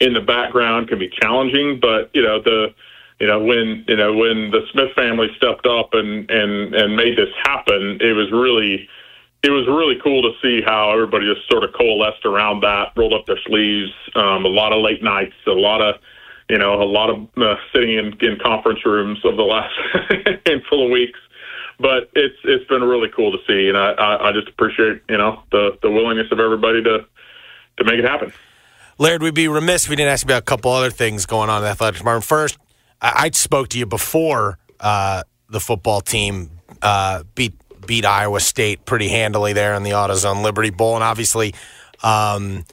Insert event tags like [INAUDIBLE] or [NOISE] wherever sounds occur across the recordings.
in the background can be challenging, but, you know, the you know when you know when the Smith family stepped up and and and made this happen, it was really it was really cool to see how everybody just sort of coalesced around that, rolled up their sleeves. Um, a lot of late nights, a lot of you know a lot of uh, sitting in, in conference rooms over the last [LAUGHS] handful of weeks. But it's it's been really cool to see, and I, I, I just appreciate you know the the willingness of everybody to to make it happen. Laird, we'd be remiss if we didn't ask about a couple other things going on in the athletic department. First, I, I spoke to you before uh, the football team uh, beat beat Iowa State pretty handily there in the AutoZone Liberty Bowl, and obviously. Um,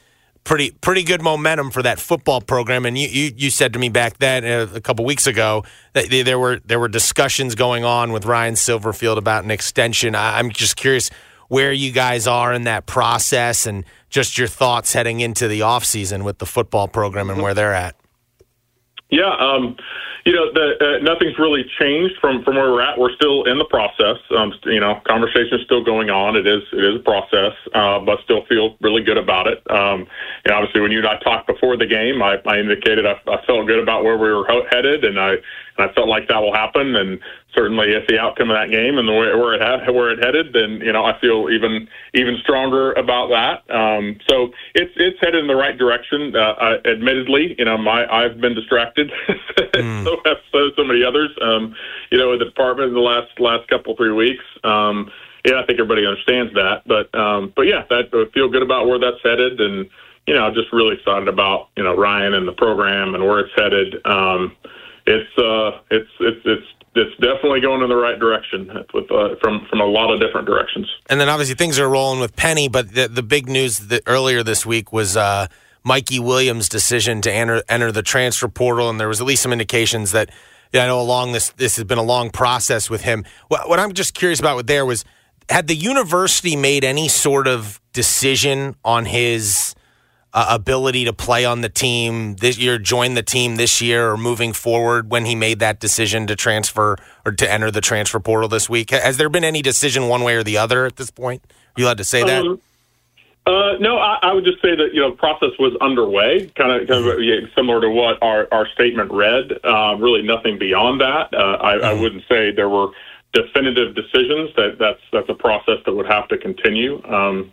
pretty pretty good momentum for that football program. And you, you, you said to me back then uh, a couple weeks ago that there were there were discussions going on with Ryan Silverfield about an extension. I, I'm just curious where you guys are in that process and just your thoughts heading into the offseason with the football program and where they're at. Yeah, um, you know, the, uh, nothing's really changed from from where we're at. We're still in the process. Um, you know, conversation is still going on. It is it is a process, uh, but still feel really good about it. Um, and obviously, when you and I talked before the game, I, I indicated I, I felt good about where we were headed, and I and I felt like that will happen. And certainly, if the outcome of that game and the way where it had, where it headed, then you know I feel even even stronger about that. Um, so it's it's headed in the right direction. Uh, I, admittedly, you know, my I've been distracted, [LAUGHS] mm. so have so, so many others. Um, you know, in the department in the last last couple three weeks. Um, yeah, I think everybody understands that. But um, but yeah, that I feel good about where that's headed, and you know, just really excited about you know Ryan and the program and where it's headed. Um, it's uh, it's it's it's it's definitely going in the right direction with uh, from from a lot of different directions. And then obviously things are rolling with Penny, but the the big news earlier this week was uh, Mikey Williams' decision to enter enter the transfer portal, and there was at least some indications that yeah, I know along this this has been a long process with him. What, what I'm just curious about with there was had the university made any sort of decision on his uh, ability to play on the team this year, join the team this year, or moving forward when he made that decision to transfer or to enter the transfer portal this week? Has there been any decision one way or the other at this point? Are you allowed to say that? Um, uh, no, I, I, would just say that you know process was underway, kind of, kind of yeah, similar to what our, our statement read. Uh, really, nothing beyond that. Uh, I, mm-hmm. I wouldn't say there were definitive decisions. That that's that's a process that would have to continue. Um,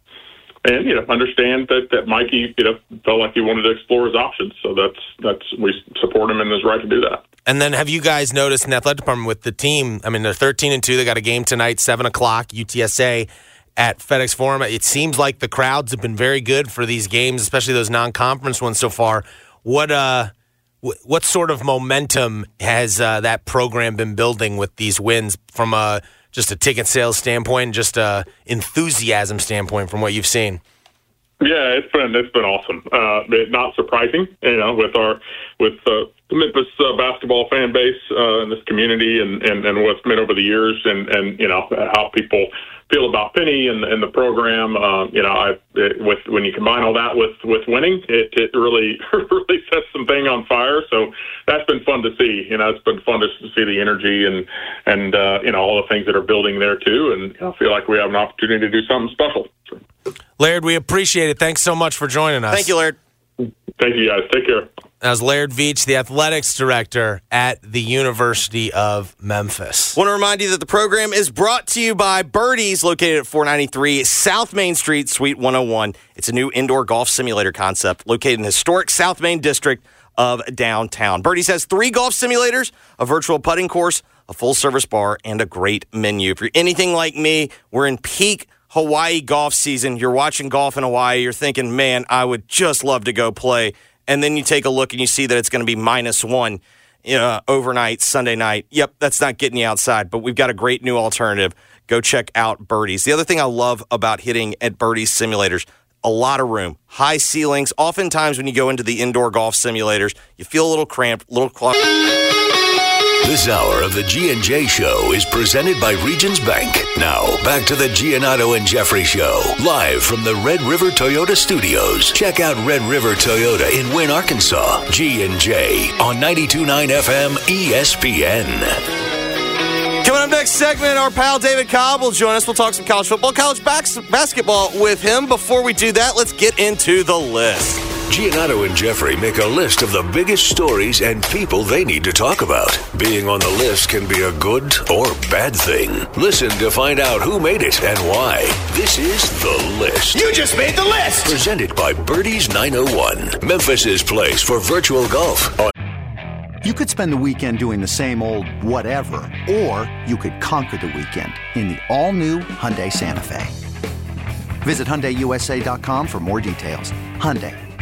and you know understand that that Mikey you know felt like he wanted to explore his options. So that's that's we support him in his right to do that. And then have you guys noticed in the athletic department with the team? I mean, they're thirteen and two. They got a game tonight, seven o'clock, UTSA at FedEx Forum. It seems like the crowds have been very good for these games, especially those non-conference ones so far. What uh, what sort of momentum has uh, that program been building with these wins from a just a ticket sales standpoint, just a enthusiasm standpoint from what you've seen? Yeah, it's been it's been awesome. Uh, not surprising, you know, with our with uh, the Memphis uh, basketball fan base uh, in this community and, and and what's been over the years, and and you know how people feel about Penny and, and the program. Um, you know, I it, with when you combine all that with with winning, it it really [LAUGHS] really sets something on fire. So that's been fun to see. You know, it's been fun to see the energy and and uh, you know all the things that are building there too. And you know, I feel like we have an opportunity to do something special. Laird, we appreciate it. Thanks so much for joining us. Thank you, Laird. Thank you, guys. Take care. That was Laird Veatch, the athletics director at the University of Memphis. Want to remind you that the program is brought to you by Birdies, located at 493 South Main Street, Suite 101. It's a new indoor golf simulator concept located in the historic South Main district of downtown. Birdies has three golf simulators, a virtual putting course, a full service bar, and a great menu. If you're anything like me, we're in peak Hawaii golf season. You're watching golf in Hawaii, you're thinking, man, I would just love to go play. And then you take a look and you see that it's going to be minus one uh, overnight, Sunday night. Yep, that's not getting you outside, but we've got a great new alternative. Go check out Birdies. The other thing I love about hitting at Birdies simulators, a lot of room, high ceilings. Oftentimes, when you go into the indoor golf simulators, you feel a little cramped, a little clogged. This hour of the G&J Show is presented by Regions Bank. Now, back to the Giannotto and Jeffrey Show, live from the Red River Toyota Studios. Check out Red River Toyota in Wynne, Arkansas. G&J on 92.9 FM ESPN. Coming up next segment, our pal David Cobb will join us. We'll talk some college football, college bas- basketball with him. Before we do that, let's get into the list. Giannotto and Jeffrey make a list of the biggest stories and people they need to talk about. Being on the list can be a good or bad thing. Listen to find out who made it and why. This is The List. You just made the list! Presented by Birdies 901, Memphis's place for virtual golf. On You could spend the weekend doing the same old whatever, or you could conquer the weekend in the all-new Hyundai Santa Fe. Visit HyundaiUSA.com for more details. Hyundai,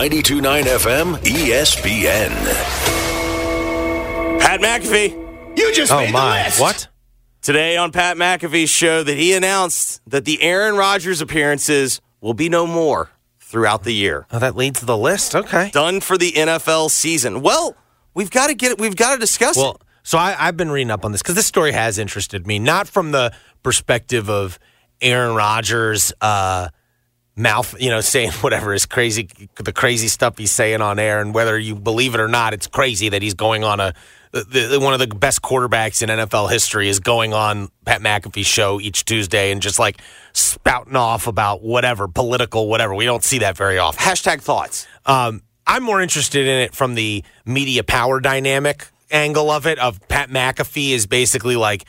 92.9 FM ESPN. Pat McAfee. You just Oh made the my! list! What? Today on Pat McAfee's show that he announced that the Aaron Rodgers appearances will be no more throughout the year. Oh, that leads to the list. Okay. Done for the NFL season. Well, we've got to get it. We've got to discuss it. Well, so I, I've been reading up on this because this story has interested me, not from the perspective of Aaron Rodgers' uh, mouth, you know, saying [LAUGHS] whatever is crazy, the crazy stuff he's saying on air, and whether you believe it or not, it's crazy that he's going on a the, one of the best quarterbacks in NFL history is going on Pat McAfee's show each Tuesday and just like spouting off about whatever political whatever. We don't see that very often. Hashtag thoughts. Um, I'm more interested in it from the media power dynamic angle of it. Of Pat McAfee is basically like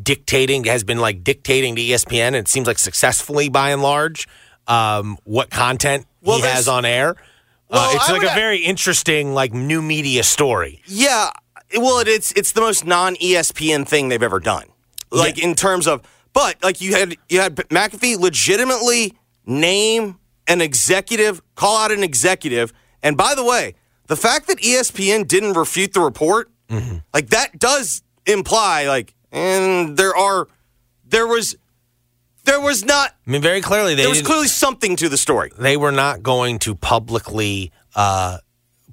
dictating, has been like dictating to ESPN. And it seems like successfully by and large um, what content Well, he has on air. Well, uh, it's I like a a- very interesting like new media story. Yeah. Well, it, it's it's the most non ESPN thing they've ever done. Like in terms of, but like you had you had McAfee legitimately name an executive, call out an executive, and by the way, the fact that ESPN didn't refute the report, like that does imply like, and there are, there was, there was not, I mean, very clearly they there was clearly something to the story. they were not going to publicly uh,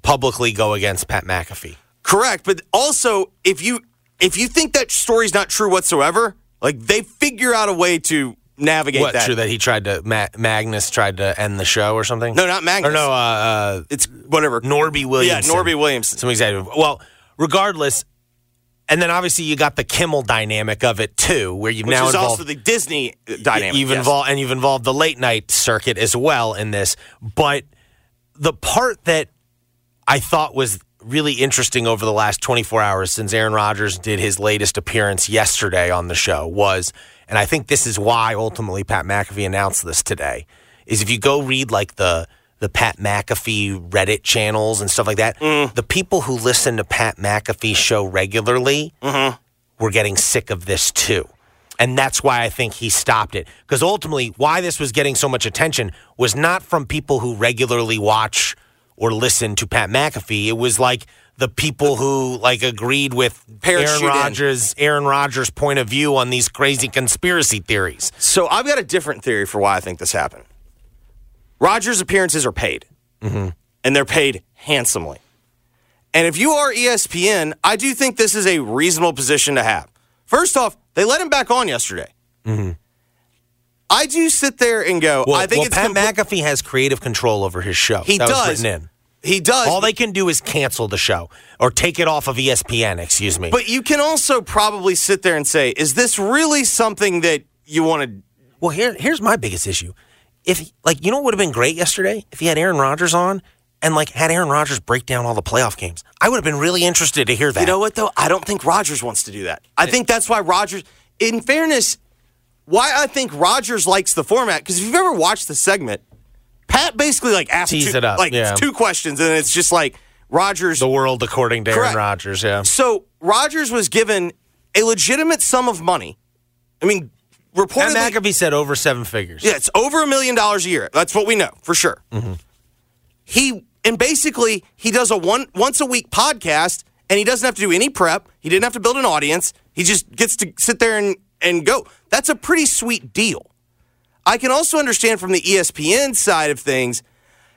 publicly go against Pat McAfee. Correct, but also if you if you think that story's not true whatsoever, like they figure out a way to navigate What that. true that he tried to Ma- Magnus tried to end the show or something? No, not Magnus. Or no, uh, uh, it's whatever. Norby Williams. Yeah, Norby Williamson. Some executive. Well, regardless, and then obviously you got the Kimmel dynamic of it too, where you've Which now is involved also the Disney uh, dynamic. You've yes. involved and you've involved the late night circuit as well in this. But the part that I thought was really interesting over the last 24 hours since Aaron Rodgers did his latest appearance yesterday on the show was, and I think this is why ultimately Pat McAfee announced this today, is if you go read like the the Pat McAfee Reddit channels and stuff like that, Mm. the people who listen to Pat McAfee's show regularly Mm-hmm. were getting sick of this too. And that's why I think he stopped it. Because ultimately, why this was getting so much attention was not from people who regularly watch or listen to Pat McAfee. It was like the people who like agreed with Parachute Aaron in. Rodgers, Aaron Rodgers' point of view on these crazy conspiracy theories. So I've got a different theory for why I think this happened. Rodgers' appearances are paid, mm-hmm. and they're paid handsomely. And if you are ESPN, I do think this is a reasonable position to have. First off, they let him back on yesterday. Mm-hmm. I do sit there and go, Well, I think well, it's Pat compl- McAfee has creative control over his show. He that does. Was written in. He does. All they can do is cancel the show or take it off of ESPN. Excuse me. but you can also probably sit there and say, is this really something that you want to Well, here, here's my biggest issue. If like you know what would have been great yesterday if he had Aaron Rodgers on and like had Aaron Rodgers break down all the playoff games. I would have been really interested to hear that. You know what though? I don't think Rodgers wants to do that. I think that's why Rodgers. In fairness, why I think Rodgers likes the format because if you've ever watched the segment, Pat basically like asks Tees two, it up, like yeah. two questions, and it's just like Rodgers. the world according to Correct. Aaron Rodgers. Yeah. so Rodgers was given a legitimate sum of money. I mean, Reportedly, McAfee said over seven figures. yeah, it's over a million dollars a year. That's what we know for sure. Mm-hmm. He and basically he does a one once a week podcast, and he doesn't have to do any prep. He didn't have to build an audience. He just gets to sit there and and go. That's a pretty sweet deal. I can also understand from the ESPN side of things,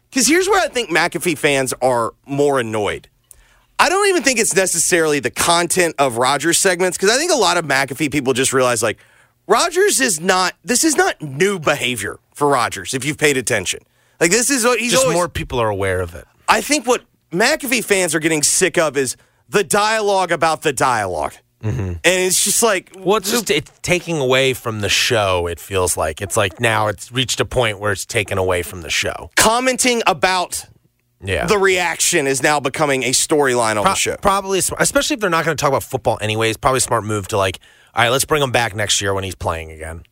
because here's where I think McAfee fans are more annoyed. I don't even think it's necessarily the content of Rodgers segments because I think a lot of McAfee people just realize like Rodgers is not this is not new behavior for Rodgers if you've paid attention. Like this is what he's Just always more people are aware of it. I think what McAfee fans are getting sick of is the dialogue about the dialog mm-hmm. And it's just like Well, it's just it's taking away from the show. It feels like it's like now it's reached a point where it's taken away from the show. commenting about Yeah, the reaction is now becoming a storyline on Pro- the show. Probably, especially if they're not going to talk about football anyways. Probably a smart move to like, all right, let's bring him back next year when he's playing again.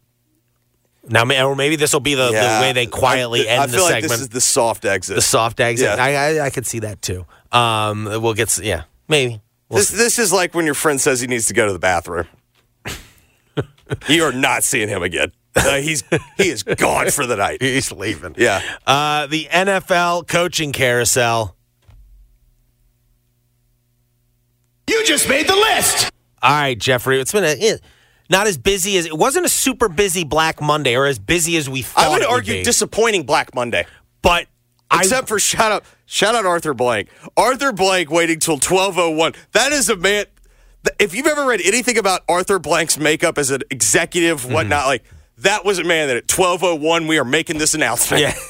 Now, or maybe this will be the, the way they quietly I, end I the feel like segment. this is the soft exit. the soft exit. Yeah. I, I I could see that too. Um, we'll get yeah, maybe. We'll this see. this is like when your friend says he needs to go to the bathroom. [LAUGHS] you are not seeing him again. Uh, he's he is gone for the night. [LAUGHS] He's leaving. Yeah. Uh, the NFL coaching carousel. You just made the list. All right, Jeffrey. It's been a eh, not as busy as it wasn't a super busy Black Monday or as busy as we thought. I would argue be. disappointing Black Monday. but Except for shout out shout out Arthur Blank. Arthur Blank waiting till twelve oh one. That is a man. If you've ever read anything about Arthur Blank's makeup as an executive, Mm-hmm. whatnot, like that was a man that at twelve oh one we are making this announcement. yeah. [LAUGHS]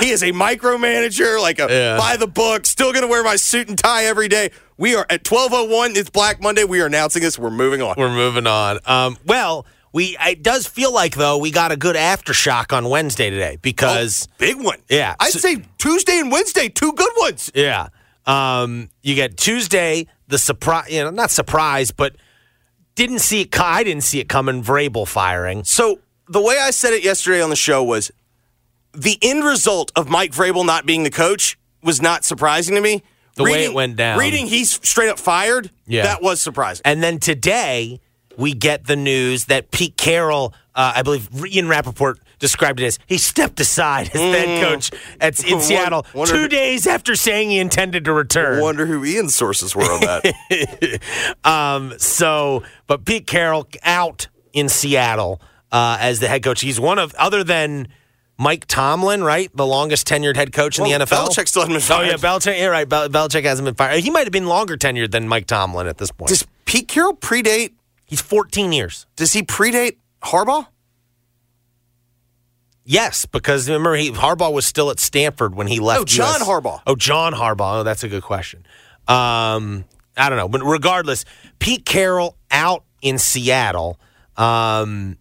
He is a micromanager, like a Yeah. by the book, still going to wear my suit and tie every day. We are at 1201. It's Black Monday. We are announcing this. We're moving on. We're moving on. Um, well, we it does feel like though we got a good aftershock on Wednesday today because Big one. Yeah. I'd So- say Tuesday and Wednesday, two good ones. yeah, um, you get Tuesday the surprise. You know, not surprise, but didn't see it. I didn't see it coming. Vrabel firing. So the way I said it yesterday on the show was the end result of Mike Vrabel not being the coach was not surprising to me. The way it went down. Reading he's straight up fired, Yeah. that was surprising. And then today, we get the news that Pete Carroll, uh, I believe Ian Rapoport described it as he stepped aside as head coach at, in [LAUGHS] Seattle wonder- two days after saying he intended to return. I wonder who Ian's sources were on that. [LAUGHS] Um, so, but Pete Carroll out in Seattle uh, as the head coach. He's one of, other than Mike Tomlin, right? The longest tenured head coach in the NFL. Belichick still hasn't been fired. Oh, yeah, Belichick. You're right. Bel- Belichick hasn't been fired. He might have been longer tenured than Mike Tomlin at this point. Does Pete Carroll predate? He's 14 years. Does he predate Harbaugh? Yes, because remember he Harbaugh was still at Stanford when he left. Oh, John US. Harbaugh. Oh, John Harbaugh. Oh, that's a good question. Um, I don't know, but regardless, Pete Carroll out in Seattle. Um,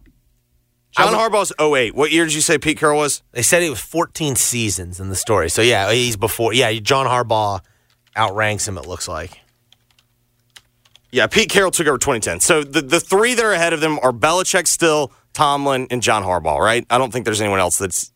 John Harbaugh's 08. What year did you say Pete Carroll was? they said it was 14 seasons in the story. So yeah, he's before. Yeah, John Harbaugh outranks him. It looks like. Yeah, Pete Carroll took over 2010. So the, the three that are ahead of them are Belichick still, Tomlin, and John Harbaugh, right? I don't think there's anyone else that's.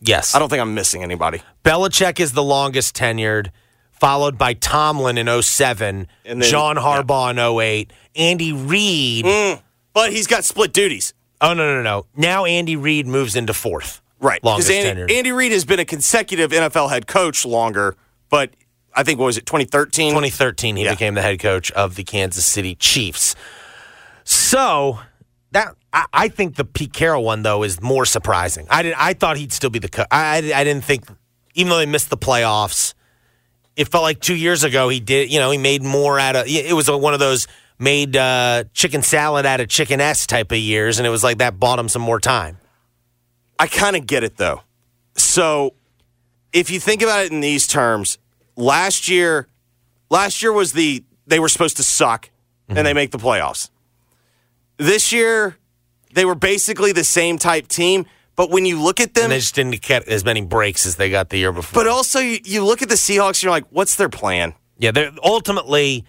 Yes, I don't think I'm missing anybody. Belichick is the longest tenured, followed by Tomlin in 07, And then- John Harbaugh in 08, Andy Reid mm, but he's got split duties. Oh no no no! Now Andy Reid moves into fourth. Right. Longest Andy, tenured. Andy Reid has been a consecutive NFL head coach longer, but I think, what was it, 2013? 2013, he Yeah. became the head coach of the Kansas City Chiefs. So that I, I think the Pete Carroll one though is more surprising. I did I thought he'd still be the coach. I, I I didn't think even though they missed the playoffs, it felt like two years ago he did. You know, he made more out of. It was one of those made uh, chicken salad out of chicken s type of years, and it was like that bought him some more time. I kind of get it though. So if you think about it in these terms, last year, last year was the they were supposed to suck and they make the playoffs. This year, they were basically the same type team, but when you look at them, And they just didn't get as many breaks as they got the year before. but also you, you look at the Seahawks, you're like, what's their plan? Yeah, they're ultimately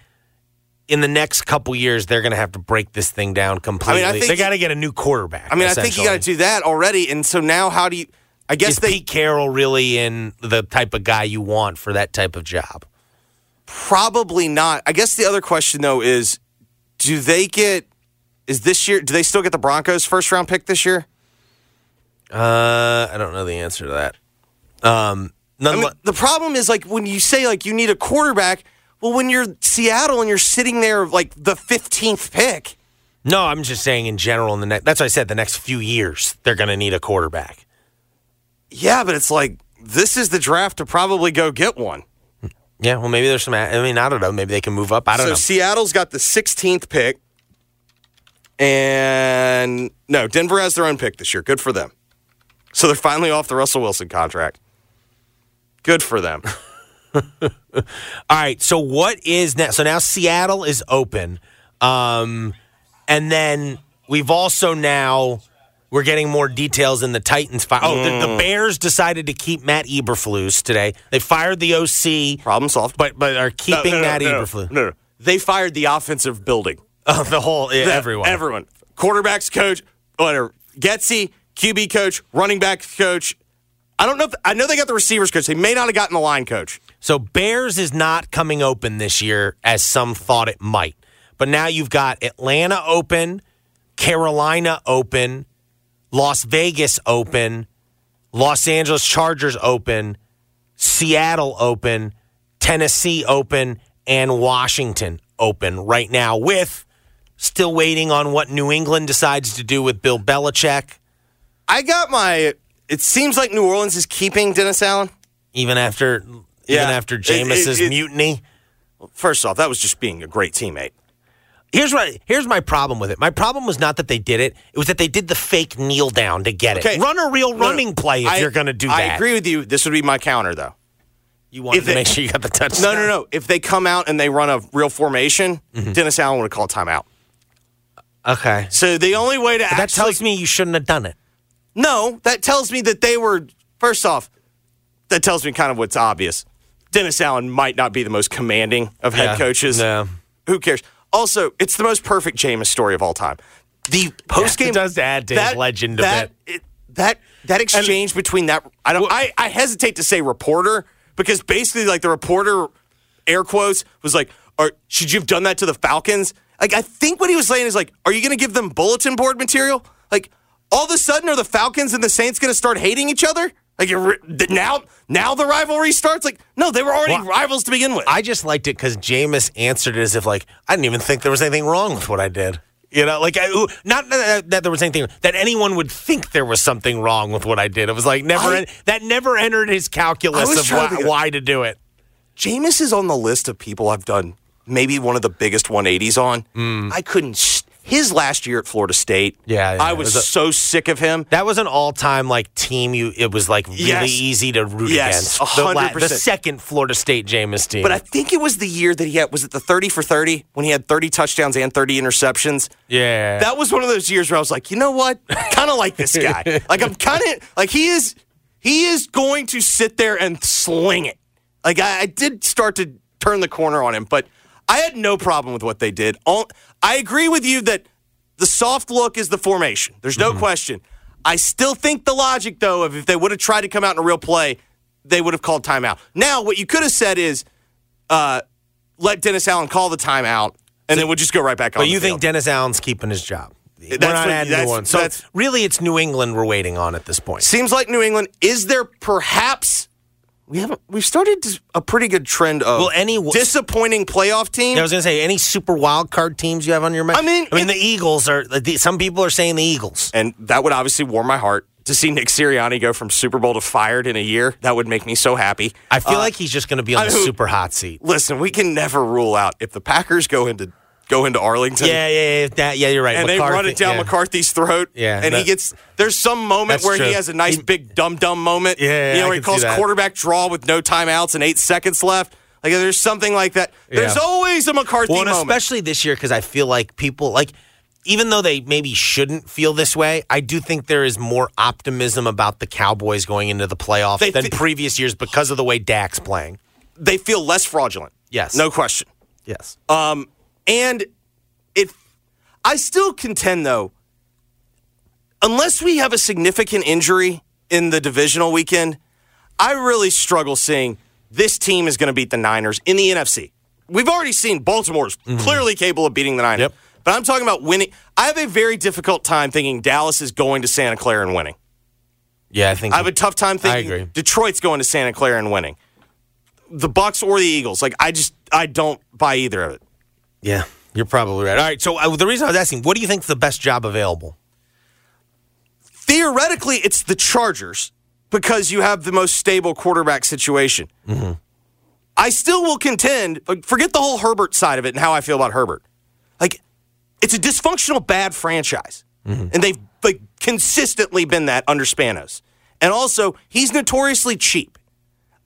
in the next couple years they're going to have to break this thing down completely. think they got to get a new quarterback. I mean, I think you got to do that already, and so now how do you? I guess Is they Pete Carroll really in the type of guy you want for that type of job? Probably not. I guess the other question though is, do they get? Is this year? Do they still get the Broncos first round pick this year? Uh, I don't know the answer to that. Um, I mean, the problem is like when you say like you need a quarterback. Well, when you're Seattle and you're sitting there like the 15th pick, no, I'm just saying in general. In the next, that's what I said. The next few years, they're going to need a quarterback. yeah, but it's like this is the draft to probably go get one. [LAUGHS] Yeah, well, maybe there's some. I mean, I don't know. Maybe they can move up. I don't so know. Seattle's got the 16th pick, and no, Denver has their own pick this year. Good for them. So they're finally off the Russell Wilson contract. Good for them. [LAUGHS] [LAUGHS] All right. So what is now? So now Seattle is open, um, and then we've also now we're getting more details in the Titans. Fi- oh, the, Mm. the Bears decided to keep Matt Eberflus today. They fired the OC, Problem solved. but but are keeping No, no, no, Matt. Eberflus. No, no. They fired the offensive building. [LAUGHS] Oh, the whole yeah, everyone. Everyone. Quarterbacks coach, whatever. Getsy, QB coach, running back coach. I don't know if I know they got the receivers coach. They may not have gotten the line coach. So Bears is not coming open this year as some thought it might. But now you've got Atlanta open, Carolina open, Las Vegas open, Los Angeles Chargers open, Seattle open, Tennessee open, and Washington open right now with still waiting on what New England decides to do with Bill Belichick, I got my. It seems like New Orleans is keeping Dennis Allen. even after Yeah. even after It- Jameis's it- it- mutiny. First off, that was just being a great teammate. Here's what here's my problem with it. My problem was not that they did it; it was that they did the fake kneel down to get Okay. it. Run a real no. running play if I- you're going to do that. I agree with you. This would be my counter, though. You wanted If to they- make sure you got the touchdown. No, no, no. If they come out and they run a real formation, Mm-hmm. Dennis Allen would have called timeout. Okay, So the only way to But that tells me you shouldn't have done it. no, that tells me that they were first off. That tells me kind of what's obvious. Dennis Allen might not be the most commanding of head Yeah. coaches. Yeah. Who cares? Also, it's the most perfect Jameis story of all time. The post game it does add to his legend a that, bit. It, that that exchange between that I don't I, I hesitate to say reporter because basically like the reporter air quotes was like, "Or should you have done that to the Falcons?" Like I think what he was saying is like, "Are you going to give them bulletin board material?" Like all of a sudden, are the Falcons and the Saints going to start hating each other? Like you're, now, now the rivalry starts. Like no, they were already Well, rivals to begin with. I just liked it because Jameis answered it as if like I didn't even think there was anything wrong with what I did. You know, like I, not that, that there was anything that anyone would think there was something wrong with what I did. It was like never I- that never entered his calculus of why, to why to do it. Jameis is on the list of people I've done maybe one of the biggest 180s on. Mm. I couldn't. His last year at Florida State. Yeah, yeah, I was, was a- so sick of him. That was an all-time like team. You, it was like really Yes. easy to root Yes, against. The, la- 100%. the second Florida State Jameis team. But I think it was the year that he had. Was it the 30 for 30 when he had 30 touchdowns and 30 interceptions? yeah, That was one of those years where I was like, you know what? kind of like this guy. [LAUGHS] Like I'm kind of like he is. He is going to sit there and sling it. Like I, I did start to turn the corner on him, but I had no problem with what they did. All, I agree with you that the soft look is the formation. There's no question. I still think the logic, though, of if they would have tried to come out in a real play, they would have called timeout. Now, what you could have said is, uh, let Dennis Allen call the timeout, and then we'll just go right back on. but you think. Dennis Allen's keeping his job? we're That's not what- adding that's- ones. So that's- really, it's New England we're waiting on at this point. Seems like New England. Is there perhaps we haven't we've started a pretty good trend of Well, any- disappointing playoff team? I was going to say any super wild card teams you have on your mind. I mean, I mean the Eagles are. the- Some people are saying the Eagles. and that would obviously warm my heart to see Nick Sirianni go from Super Bowl to fired in a year. That would make me so happy. I feel Uh, like he's just going to be on I the super hot seat. listen, we can never rule out if the Packers go into go into Arlington. Yeah, yeah, yeah. That, yeah, you're right. And they run it down yeah. McCarthy's throat. Yeah, And he gets, there's some moment where true. he has a nice He- big dumb dumb moment. Yeah, yeah, You know, he calls quarterback draw with no timeouts and eight seconds left. Like there's something like that. There's Yeah. always a McCarthy Well, moment. especially this year because I feel like people like. Even though they maybe shouldn't feel this way, I do think there is more optimism about the Cowboys going into the playoffs They than fe- previous years because of the way Dak's playing. they feel less fraudulent. Yes. No question. Yes. Um, and it, I still contend though, unless we have a significant injury in the divisional weekend, I really struggle seeing this team is going to beat the Niners in the NFC. We've already seen Baltimore's mm-hmm. clearly capable of beating the Niners. Yep. But I'm talking about winning. I have a very difficult time thinking Dallas is going to Santa Clara and winning. Yeah, I think I have a tough time thinking agree. Detroit's going to Santa Clara and winning. The Bucs or the Eagles. Like I just I don't buy either of it. Yeah, you're probably right. All right. So uh, the reason I was asking, what do you think's the best job available? theoretically it's the Chargers because you have the most stable quarterback situation. Mm-hmm. I still will contend, like, forget the whole Herbert side of it and how I feel about Herbert. Like, it's a dysfunctional, bad franchise. Mm-hmm. And they've like consistently been that under Spanos. And also, he's notoriously cheap.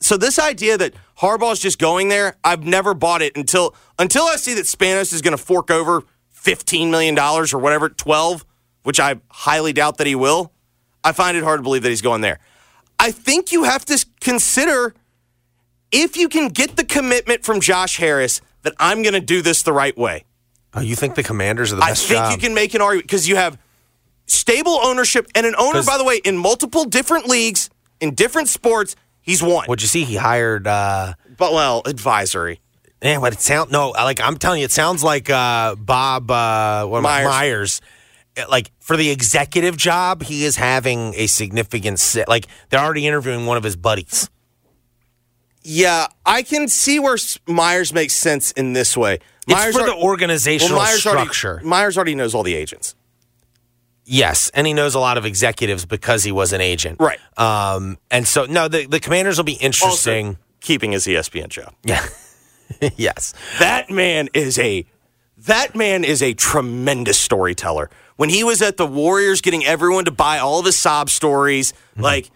So this idea that Harbaugh's just going there, I've never bought it until until I see that Spanos is going to fork over fifteen million dollars or whatever, twelve, which I highly doubt that he will. I find it hard to believe that he's going there. I think you have to consider if you can get the commitment from Josh Harris that I'm going to do this the right way. Oh, you think the Commanders are the I best I think job? you can make an argument because you have stable ownership and an owner, by the way, in multiple different leagues, in different sports. He's won. What'd you see? He hired. uh But well, advisory. Yeah, but it sounds no. Like I'm telling you, it sounds like uh Bob uh, what am I- Myers. Myers. Like for the executive job, he is having a significant. se- Like they're already interviewing one of his buddies. Yeah, I can see where Myers makes sense in this way. It's Myers for al- the organizational Myers structure. Already, Myers already knows all the agents. Yes, and he knows a lot of executives because he was an agent. Right. Um, and so no, the the Commanders will be interesting. Also, keeping his ESPN job. yeah. [LAUGHS] yes. That man is a that man is a tremendous storyteller. When he was at the Warriors getting everyone to buy all of his sob stories, Mm-hmm. like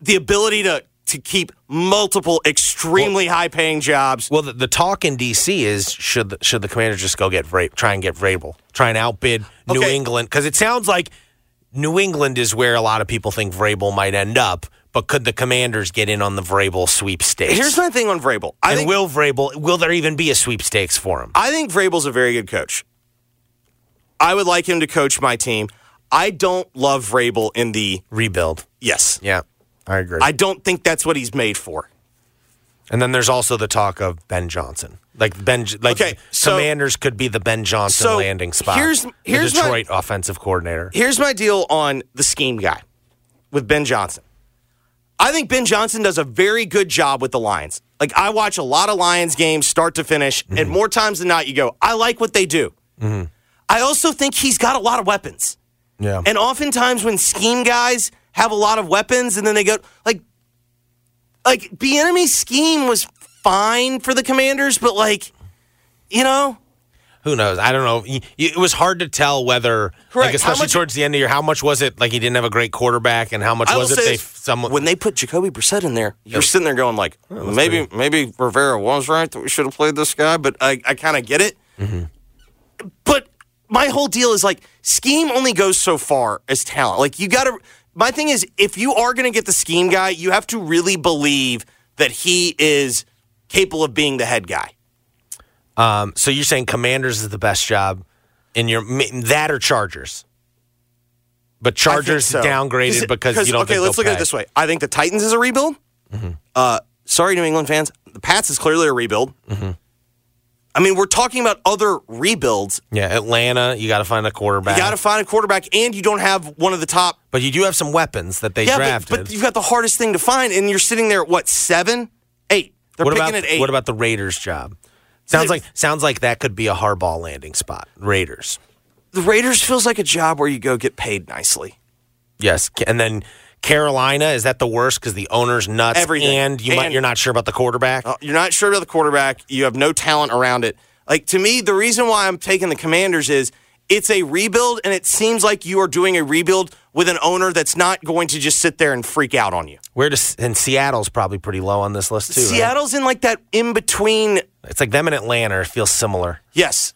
the ability to to keep multiple extremely high paying jobs. Well, the, the talk in DC is should the, should the Commanders just go get Vrabel, try and get Vrabel, try and outbid New England because it sounds like New England is where a lot of people think Vrabel might end up. But could the Commanders get in on the Vrabel sweepstakes? Here's my thing on Vrabel. I and think will Vrabel will there even be a sweepstakes for him? I think Vrabel's a very good coach. I would like him to coach my team. I don't love Vrabel in the Rebuild. yes. Yeah, I agree. I don't think that's what he's made for. and then there's also the talk of Ben Johnson. Like Ben, like Okay, so- Commanders could be the Ben Johnson So, landing spot. here's- here's the my- Detroit offensive coordinator. Here's my deal on the scheme guy with Ben Johnson. I think Ben Johnson does a very good job with the Lions. Like I watch a lot of Lions games start to finish, and mm-hmm. more times than not, you go, I like what they do. Mm-hmm. I also think he's got a lot of weapons. Yeah, And oftentimes when scheme guys have a lot of weapons and then they go like like Bieniemy scheme was fine for the commanders, but like you know, who knows? I don't know. It was hard to tell whether, Correct. like, especially much- towards the end of the year, how much was it like he didn't have a great quarterback, and how much was it they someone when they put Jacoby Brissett in there, you're sitting there going like, maybe maybe Rivera was right that we should have played this guy, but I, I kind of get it. Mm-hmm. But my whole deal is like scheme only goes so far as talent. Like you got to. My thing is, if you are going to get the scheme guy, you have to really believe that he is capable of being the head guy. Um, so you're saying Commanders is the best job in your that or Chargers? But Chargers so. downgraded because you don't. Okay, let's look at it this way. I think the Titans is a rebuild. Mm-hmm. Uh, sorry, New England fans. The Pats is clearly a rebuild. Mm-hmm. I mean, we're talking about other rebuilds. Yeah, Atlanta, you got to find a quarterback. You got to find a quarterback, and you don't have one of the top. but you do have some weapons that they yeah, but, drafted. but you've got the hardest thing to find, and you're sitting there at what seven, eight. They're what picking about at eight. what about the Raiders job? Sounds like sounds like that could be a Harbaugh landing spot. Raiders. the Raiders? Feels like a job where you go get paid nicely. Yes, and then Carolina is that the worst because the owner's nuts Everything. and you might And- you're not sure about the quarterback. Uh, You're not sure about the quarterback. You have no talent around it. Like to me, the reason why I'm taking the Commanders is it's a rebuild, and it seems like you are doing a rebuild with an owner that's not going to just sit there and freak out on you. Where does and Seattle's probably pretty low on this list too. right? Seattle's in like that in between. It's like them and Atlanta. It feels similar. Yes,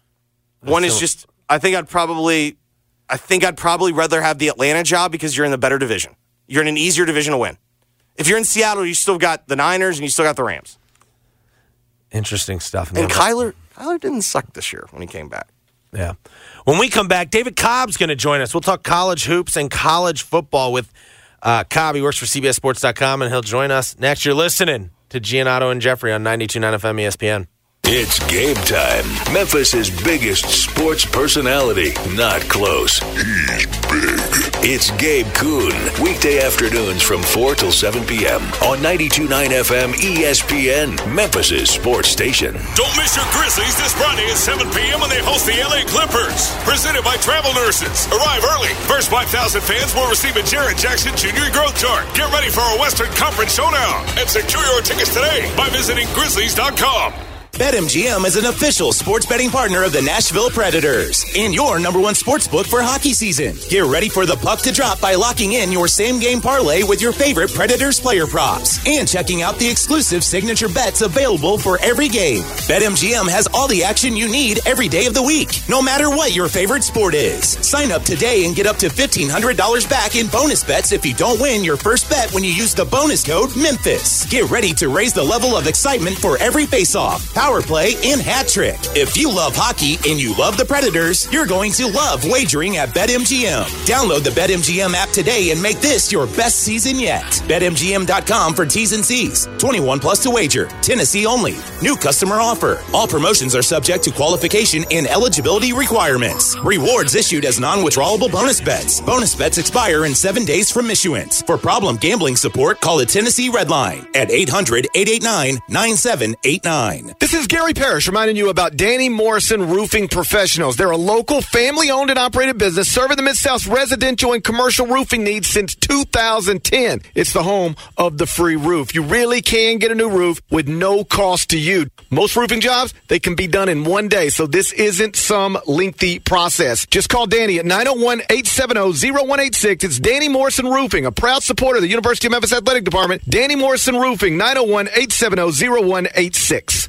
one is just. I think I'd probably, I think I'd probably rather have the Atlanta job because you're in the better division. You're in an easier division to win. If you're in Seattle, you still got the Niners and you still got the Rams. Interesting stuff. And man. Kyler, Kyler didn't suck this year when he came back. Yeah. When we come back, David Cobb's going to join us. We'll talk college hoops and college football with uh, Cobb. He works for CBSSports.com, and he'll join us next. You're listening to Giannotto and Jeffrey on 92.9 FM ESPN. It's game time. Memphis's biggest sports personality. Not close. He's big. It's Gabe Kuhn. Weekday afternoons from 4 till 7 p.m. on 92.9 FM ESPN, Memphis's sports station. Don't miss your Grizzlies this Friday at 7 p.m. when they host the LA Clippers. Presented by Travel Nurses. Arrive early. First 5,000 fans will receive a Jaren Jackson Jr. growth chart. Get ready for a Western Conference showdown and secure your tickets today by visiting Grizzlies.com. BetMGM is an official sports betting partner of the Nashville Predators and your number one sports book for hockey season. Get ready for the puck to drop by locking in your same game parlay with your favorite Predators player props and checking out the exclusive signature bets available for every game. BetMGM has all the action you need every day of the week, no matter what your favorite sport is. Sign up today and get up to $1,500 back in bonus bets if you don't win your first bet when you use the bonus code MEMPHIS. Get ready to raise the level of excitement for every face-off, power play, and hat trick. If you love hockey and you love the Predators, you're going to love wagering at BetMGM. Download the BetMGM app today and make this your best season yet. BetMGM.com for T's and C's. 21 plus to wager. Tennessee only. New customer offer. All promotions are subject to qualification and eligibility requirements. Rewards issued as non-withdrawable bonus bets. Bonus bets expire in seven days from issuance. For problem gambling support, call the Tennessee Red Line at 800-889-9789. This is Gary Parrish reminding you about Danny Morrison Roofing Professionals. They're a local, family owned and operated business serving the Mid South's residential and commercial roofing needs since 2010. It's the home of the free roof. You really can get a new roof with no cost to you. Most roofing jobs, they can be done in one day, so this isn't some lengthy process. Just call Danny at 901 870 0186. It's Danny Morrison Roofing, a proud supporter of the University of Memphis Athletic Department. Danny Morrison Roofing, 901 870 0186.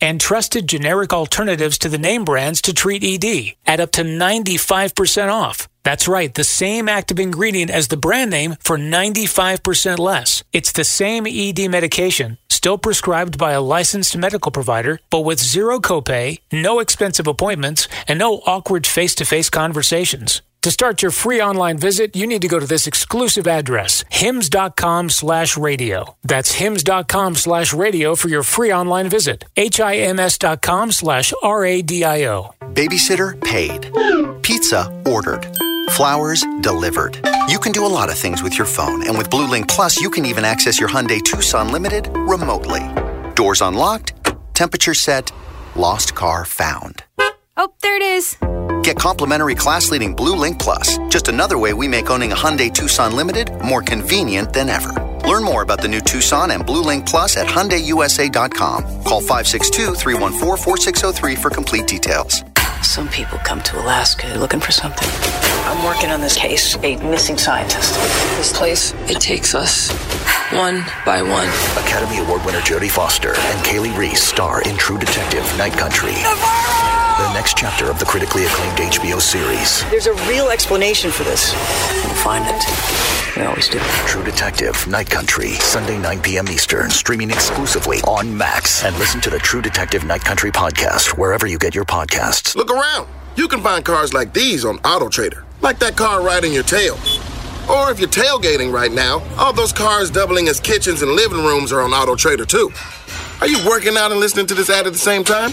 and trusted generic alternatives to the name brands to treat ED at up to 95% off. That's right, the same active ingredient as the brand name for 95% less. It's the same ED medication, still prescribed by a licensed medical provider, but with zero copay, no expensive appointments, and no awkward face to face conversations. To start your free online visit, you need to go to this exclusive address, hims.com slash radio. That's hims.com slash radio for your free online visit. H-I-M-S dot slash R-A-D-I-O. Babysitter paid. Pizza ordered. Flowers delivered. You can do a lot of things with your phone, and with Blue Link Plus, you can even access your Hyundai Tucson Limited remotely. Doors unlocked, temperature set, lost car found. Oh, there it is. Get complimentary class leading Blue Link Plus. Just another way we make owning a Hyundai Tucson Limited more convenient than ever. Learn more about the new Tucson and Blue Link Plus at HyundaiUSA.com. Call 562-314-4603 for complete details. Some people come to Alaska looking for something. I'm working on this case, a missing scientist. This place, it takes us one by one. Academy Award winner Jodie Foster and Kali Reis star in True Detective Night Country. The next chapter of the critically acclaimed HBO series. There's a real explanation for this. We'll find it. We always do. True Detective Night Country, Sunday 9 p.m. Eastern, streaming exclusively on Max. And listen to the True Detective Night Country podcast wherever you get your podcasts. Look around. You can find cars like these on AutoTrader, like that car riding your tail. Or if you're tailgating right now, all those cars doubling as kitchens and living rooms are on AutoTrader too. Are you working out and listening to this ad at the same time?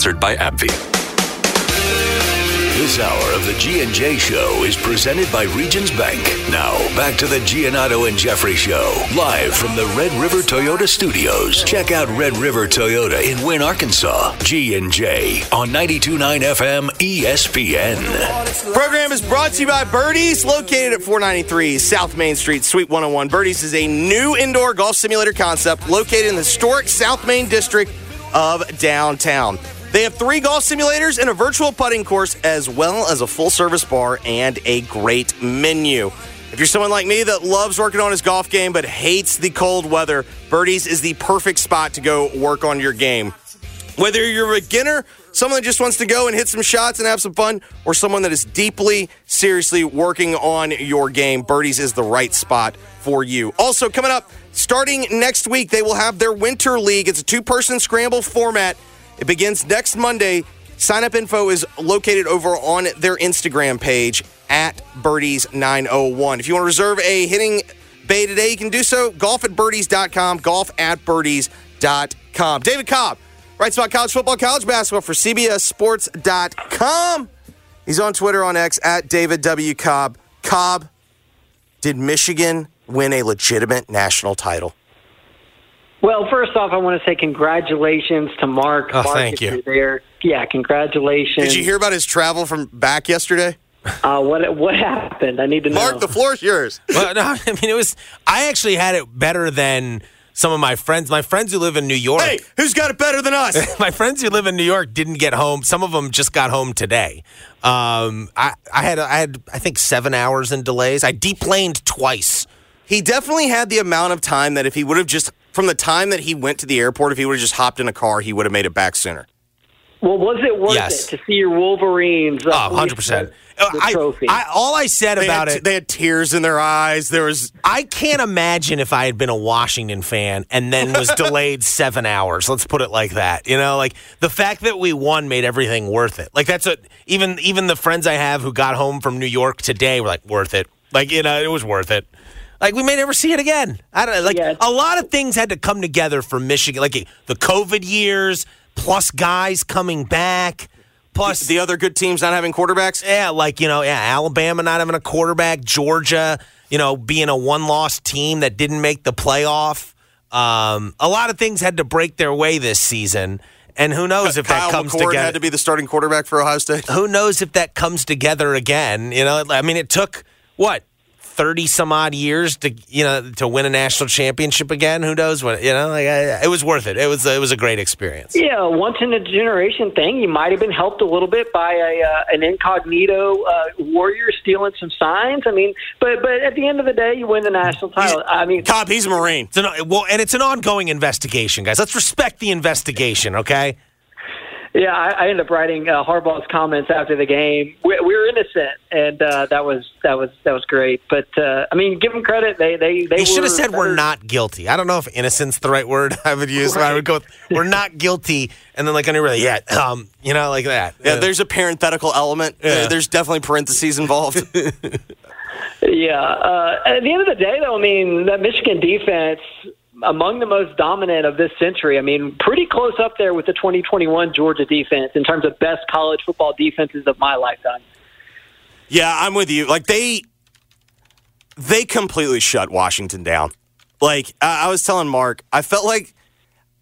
by AbbVie. This hour of the G&J Show is presented by Regions Bank. Now, back to the Giannotto and Jeffrey Show, live from the Red River Toyota Studios. Check out Red River Toyota in Wynne, Arkansas. G&J on 92.9 FM ESPN. Program is brought to you by Birdies, located at 493 South Main Street, Suite 101. Birdies is a new indoor golf simulator concept located in the historic South Main district of downtown. They have three golf simulators and a virtual putting course, as well as a full service bar and a great menu. If you're someone like me that loves working on his golf game but hates the cold weather, Birdies is the perfect spot to go work on your game. Whether you're a beginner, someone that just wants to go and hit some shots and have some fun, or someone that is deeply, seriously working on your game, Birdies is the right spot for you. Also, coming up, starting next week, they will have their Winter League. It's a two person scramble format. It begins next Monday. Sign up info is located over on their Instagram page at Birdies901. If you want to reserve a hitting bay today, you can do so. Golf at birdies.com, golf at birdies.com. David Cobb writes about college football, college basketball for CBSSports.com. He's on Twitter on X at David W. Cobb. Cobb, did Michigan win a legitimate national title? Well, first off, I want to say congratulations to Mark. Oh, Mark, thank you. there. Yeah, congratulations. Did you hear about his travel from back yesterday? Uh, what what happened? I need to know. Mark, the floor is yours. [LAUGHS] well, no, I mean it was. I actually had it better than some of my friends. My friends who live in New York. Hey, who's got it better than us? [LAUGHS] my friends who live in New York didn't get home. Some of them just got home today. Um, I, I had I had I think seven hours in delays. I deplaned twice. He definitely had the amount of time that if he would have just from the time that he went to the airport, if he would have just hopped in a car, he would have made it back sooner. Well, was it worth Yes. it to see your Wolverines? Uh, Oh, 100%. The, Uh, the I, trophy. I, all I said They about had, it, they had tears in their eyes. There was I can't imagine if I had been a Washington fan and then was [LAUGHS] delayed seven hours. Let's put it like that. You know, like the fact that we won made everything worth it. Like that's a even even the friends I have who got home from New York today were like worth it. Like you know, it was worth it. Like we may never see it again. I don't like a lot of things had to come together for Michigan, like the COVID years, plus guys coming back, plus the other good teams not having quarterbacks. Yeah, like you know, yeah, Alabama not having a quarterback, Georgia, you know, being a one-loss team that didn't make the playoff. Um, a lot of things had to break their way this season, and who knows if Kyle that comes McCord together. had to be the starting quarterback for Ohio State. who knows if that comes together again? You know, I mean, it took what thirty some odd years to you know to win a national championship again. Who knows what you know? Like, I, it was worth it. It was it was a great experience. Yeah, once in a generation thing. You might have been helped a little bit by a uh, an incognito uh, warrior stealing some signs. I mean, but but at the end of the day, you win the national title. I mean, Cobb, he's a Marine. An, well, and it's an ongoing investigation, guys. Let's respect the investigation, okay? Yeah, I, I ended up writing uh, Harbaugh's comments after the game. We, we were innocent, and uh, that was that was that was great. But uh, I mean, give them credit. They they they He should have said we're not guilty. I don't know if innocent's the right word [LAUGHS] I would use. but I would go with we're not guilty, and then like under really, yeah, um, you know, like that. Yeah, there's a parenthetical element. Yeah. Uh, There's definitely parentheses involved. [LAUGHS] Yeah. Uh, at the end of the day, though, I mean, that Michigan defense among the most dominant of this century. I mean, pretty close up there with the 2021 Georgia defense in terms of best college football defenses of my lifetime. Yeah, I'm with you. Like they they completely shut Washington down. Like I, was telling Mark, I felt like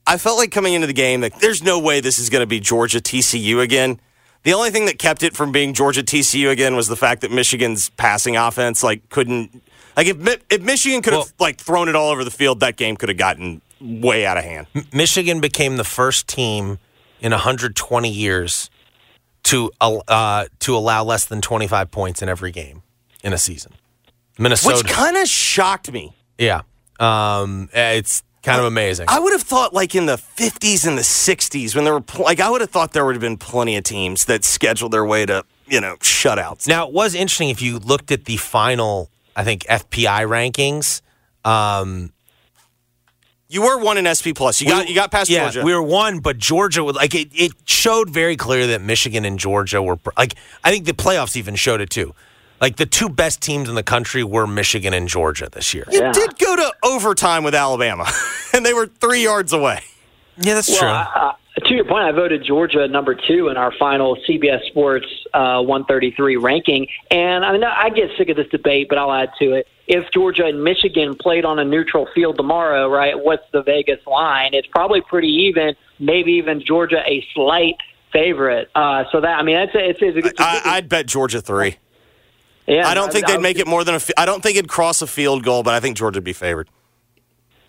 I felt like coming into the game that there's no way this is going to be Georgia TCU again. The only thing that kept it from being Georgia TCU again was the fact that Michigan's passing offense like couldn't like if if Michigan could have well, like thrown it all over the field, that game could have gotten way out of hand. Michigan became the first team in 120 years to uh, to allow less than 25 points in every game in a season. Minnesota, which kind of shocked me. Yeah, um, it's kind of amazing. I would have thought like in the 50s and the 60s when there were pl- like I would have thought there would have been plenty of teams that scheduled their way to you know shutouts. Now it was interesting if you looked at the final, I think FPI rankings. Um, you were one in SP plus. You got you got past yeah, Georgia. We were one, but Georgia would like it. It showed very clear that Michigan and Georgia were like. I think the playoffs even showed it too. Like the two best teams in the country were Michigan and Georgia this year. You yeah. did go to overtime with Alabama, [LAUGHS] and they were three yards away. Yeah, that's well, true. Uh, to your point, I voted Georgia number two in our final CBS Sports uh, 133 ranking, and I mean I get sick of this debate, but I'll add to it if Georgia and Michigan played on a neutral field tomorrow, right, what's the Vegas line? It's probably pretty even, maybe even Georgia a slight favorite. Uh, so that I mean, that's a, it's, it's, it's I, I'd bet Georgia three. Yeah, I don't think I, they'd make it more than a. I don't think it'd cross a field goal, but I think Georgia'd be favored.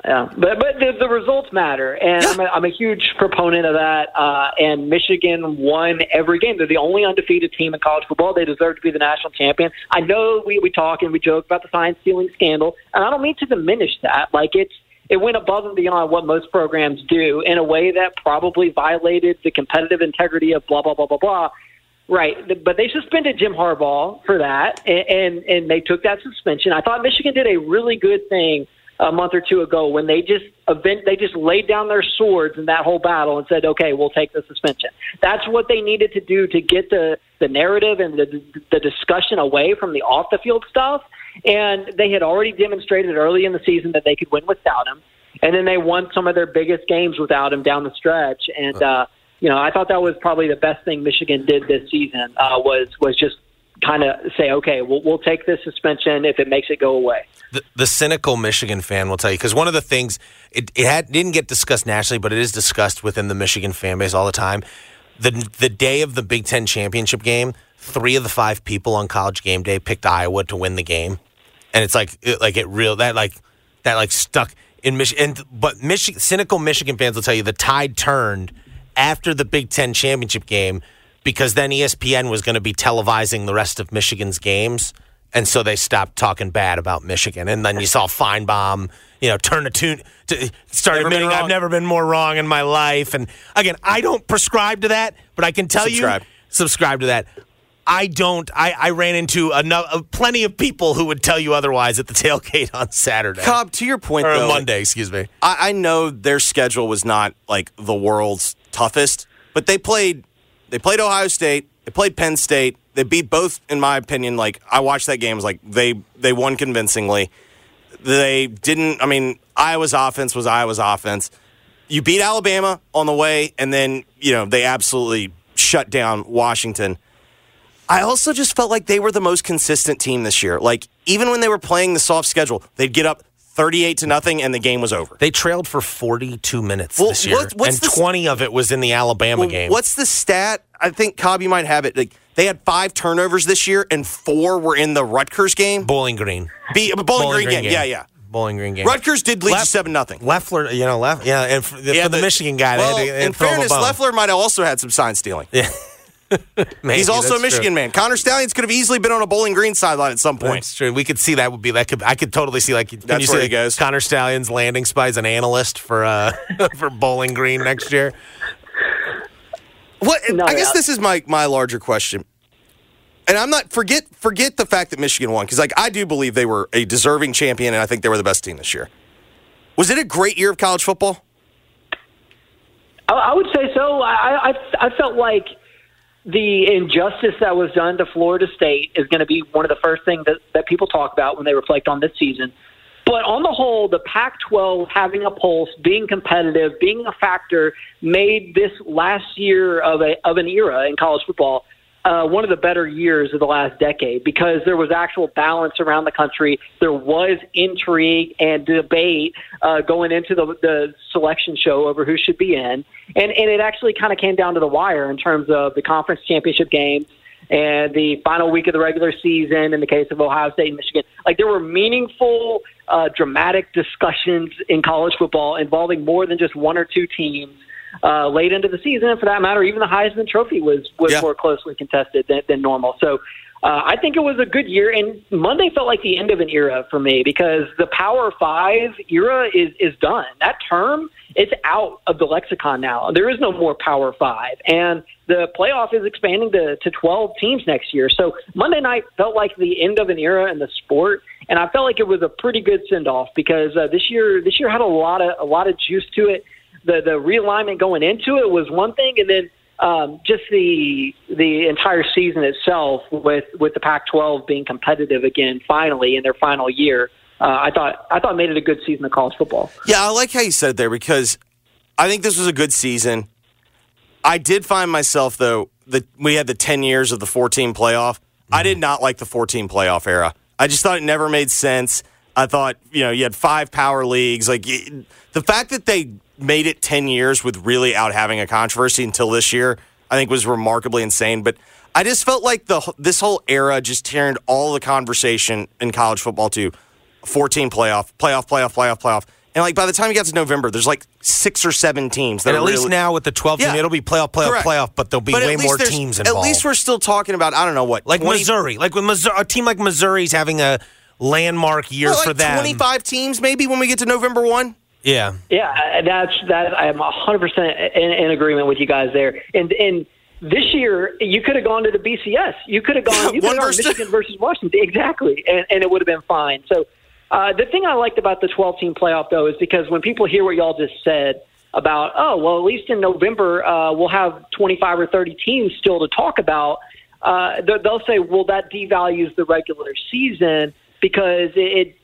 Yeah, but but the, the results matter, and yeah. I'm, a, I'm a huge proponent of that. Uh, and Michigan won every game. They're the only undefeated team in college football. They deserve to be the national champion. I know we we talk and we joke about the sign stealing scandal, and I don't mean to diminish that. Like it's it went above and beyond what most programs do in a way that probably violated the competitive integrity of blah blah blah blah blah. Right, but they suspended Jim Harbaugh for that, and, and and they took that suspension. I thought Michigan did a really good thing a month or two ago when they just event they just laid down their swords in that whole battle and said, "Okay, we'll take the suspension." That's what they needed to do to get the the narrative and the the discussion away from the off the field stuff. And they had already demonstrated early in the season that they could win without him, and then they won some of their biggest games without him down the stretch. And uh, you know, I thought that was probably the best thing Michigan did this season uh, was was just kind of say, okay, we'll, we'll take this suspension if it makes it go away. The, the cynical Michigan fan will tell you because one of the things it, it had, didn't get discussed nationally, but it is discussed within the Michigan fan base all the time. The the day of the Big Ten championship game, three of the five people on College Game Day picked Iowa to win the game, and it's like it, like it real that like that like stuck in Michigan. But Michigan cynical Michigan fans will tell you the tide turned after the Big Ten championship game because then ESPN was going to be televising the rest of Michigan's games. And so they stopped talking bad about Michigan. And then you saw [LAUGHS] Finebaum, you know, turn a tune, to start never admitting I've never been more wrong in my life. And again, I don't prescribe to that, but I can tell subscribe. you, subscribe to that. I don't. I, I ran into enough, uh, plenty of people who would tell you otherwise at the [LAUGHS] tailgate on Saturday. Cobb, to your point, or though, Monday, excuse me. I, I know their schedule was not like the world's toughest, but they played they played Ohio State, they played Penn State. They beat both, in my opinion. Like I watched that game, was like they they won convincingly. They didn't. I mean, Iowa's offense was Iowa's offense. You beat Alabama on the way, and then you know they absolutely shut down Washington. I also just felt like they were the most consistent team this year. Like even when they were playing the soft schedule, they'd get up 38 to nothing, and the game was over. They trailed for 42 minutes well, this year, what, and 20 of it was in the Alabama well, game. What's the stat? I think Cobb, you might have it. Like they had five turnovers this year, and four were in the Rutgers game. Bowling Green, Be, Bowling, Bowling Green, Green game. game. Yeah, yeah. Bowling Green game. Rutgers did lead seven nothing. Loeffler, you know, Lef, yeah, and for, yeah, for the, the, Michigan guy, well, they had to, in fairness, Loeffler might have also had some sign stealing. Yeah. [LAUGHS] Maybe, He's also a Michigan true. man. Connor Stalions could have easily been on a Bowling Green sideline at some point. That's true. We could see that would be that. Could I could totally see like. That's you where see, he goes. Connor Stalions landing spy as an analyst for uh [LAUGHS] for Bowling Green next year. What No, I guess yeah. this is my my larger question. And I'm not forget forget the fact that Michigan won because like I do believe they were a deserving champion and I think they were the best team this year. Was it a great year of college football? I, would say so. I, I I felt like the injustice that was done to Florida State is going to be one of the first things that, that people talk about when they reflect on this season. But on the whole, the Pac 12 having a pulse, being competitive, being a factor, made this last year of, a, of an era in college football uh, one of the better years of the last decade because there was actual balance around the country. There was intrigue and debate uh, going into the, the selection show over who should be in. And, and it actually kind of came down to the wire in terms of the conference championship games and the final week of the regular season in the case of Ohio State and Michigan. Like there were meaningful, uh, dramatic discussions in college football involving more than just one or two teams uh, late into the season. And for that matter, even the Heisman Trophy was was yeah. more closely contested than, than normal. So uh, I think it was a good year, and Monday felt like the end of an era for me because the Power Five era is is done. That term it's out of the lexicon now. There is no more Power Five, and the playoff is expanding to to twelve teams next year. So Monday night felt like the end of an era in the sport, and I felt like it was a pretty good send off because uh, this year this year had a lot of a lot of juice to it the the realignment going into it was one thing, and then um, just the the entire season itself, with with the Pac-12 being competitive again, finally in their final year, uh, I thought I thought made it a good season of college football. Yeah, I like how you said there because I think this was a good season. I did find myself though that we had the ten years of the fourteen playoff. Mm-hmm. I did not like the fourteen playoff era. I just thought it never made sense. I thought you know you had five power leagues. Like the fact that they made it 10 years with really out having a controversy until this year, I think was remarkably insane. But I just felt like the this whole era just turned all the conversation in college football to 14 playoff, playoff, playoff, playoff, playoff. And like by the time you get to November, there's like six or seven teams. That and at really, least now with the 12 team, it'll be playoff, playoff, Correct. playoff, but there'll be but way more teams involved. At least we're still talking about I don't know what like 20, Missouri, like when Missouri, a team like Missouri's having a landmark year well, like for them. 25 teams maybe when we get to November one. Yeah, yeah, that's that. I'm 100 percent in agreement with you guys there. And and this year you could have gone to the BCS. You could have gone. You could have gone [LAUGHS] Michigan versus Washington exactly, and, and it would have been fine. So uh, the thing I liked about the 12 team playoff though is because when people hear what y'all just said about, oh well, at least in November uh, we'll have 25 or 30 teams still to talk about. Uh, they'll say, well, that devalues the regular season because it,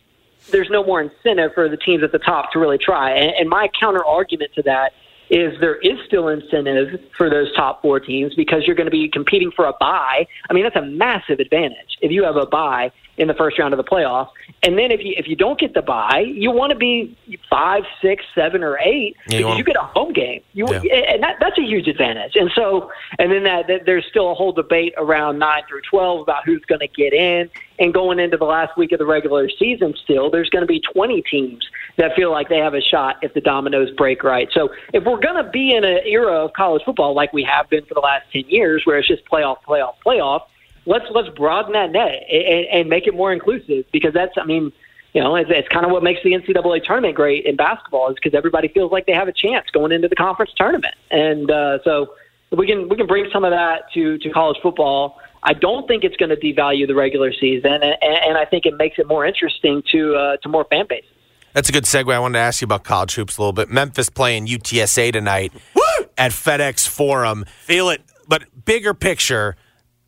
there's no more incentive for the teams at the top to really try. And, and my counter argument to that is there is still incentive for those top four teams because you're going to be competing for a buy. I mean, that's a massive advantage if you have a bye in the first round of the playoffs. And then if you if you don't get the bye, you want to be five, six, seven, or eight yeah, because you, you, get a home game. You yeah. and that that's a huge advantage. And so and then that, that there's still a whole debate around nine through twelve about who's going to get in. And going into the last week of the regular season, still there's going to be 20 teams that feel like they have a shot if the dominoes break right. So if we're going to be in an era of college football like we have been for the last 10 years, where it's just playoff, playoff, playoff let's let's broaden that net and, and make it more inclusive because that's I mean you know it's, it's kind of what makes the NCAA tournament great in basketball is because everybody feels like they have a chance going into the conference tournament and uh, so we can we can bring some of that to to college football. I don't think it's going to devalue the regular season, and, and I think it makes it more interesting to uh, to more fan bases. That's a good segue. I wanted to ask you about college hoops a little bit. Memphis playing UTSA tonight Woo! at FedEx Forum. Feel it. But bigger picture,